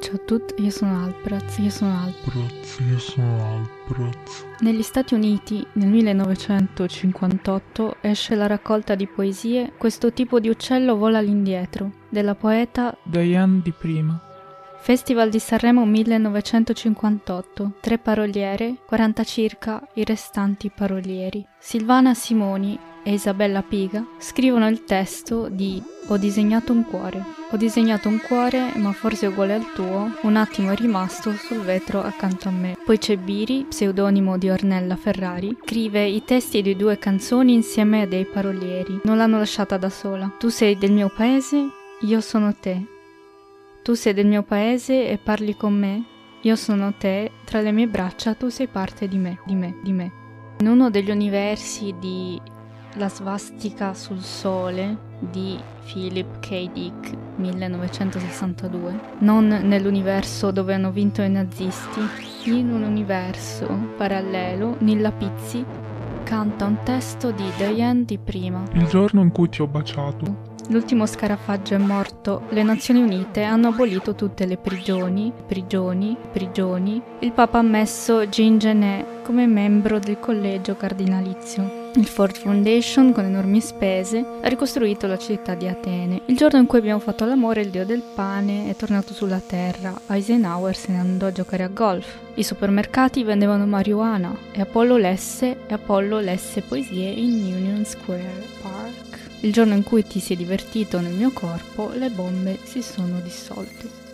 Ciao a tutti, io sono Alpraz, io sono Alpraz. Io sono Alpraz. Negli Stati Uniti nel 1958 esce la raccolta di poesie Questo tipo di uccello vola all'indietro della poeta Diane di prima. Festival di Sanremo 1958. Tre paroliere, 40 circa i restanti parolieri. Silvana Simoni e Isabella Piga scrivono il testo di Ho disegnato un cuore. Ho disegnato un cuore, ma forse uguale al tuo, un attimo è rimasto sul vetro accanto a me. Poi c'è Biri, pseudonimo di Ornella Ferrari, scrive i testi di due canzoni insieme a dei parolieri. Non l'hanno lasciata da sola. Tu sei del mio paese, io sono te. Tu sei del mio paese e parli con me? Io sono te, tra le mie braccia tu sei parte di me, di me, di me. In uno degli universi di La svastica sul sole di Philip K. Dick 1962, non nell'universo dove hanno vinto i nazisti, in un universo parallelo, Nilla Pizzi canta un testo di Diane di prima. Il giorno in cui ti ho baciato. L'ultimo scarafaggio è morto, le Nazioni Unite hanno abolito tutte le prigioni, prigioni, prigioni. Il Papa ha messo Jean Genet come membro del collegio cardinalizio. Il Ford Foundation, con enormi spese, ha ricostruito la città di Atene. Il giorno in cui abbiamo fatto l'amore, il dio del pane è tornato sulla terra. Eisenhower se ne andò a giocare a golf. I supermercati vendevano marijuana e Apollo lesse e Apollo lesse poesie in Union Square Park. Il giorno in cui ti sei divertito nel mio corpo, le bombe si sono dissolte.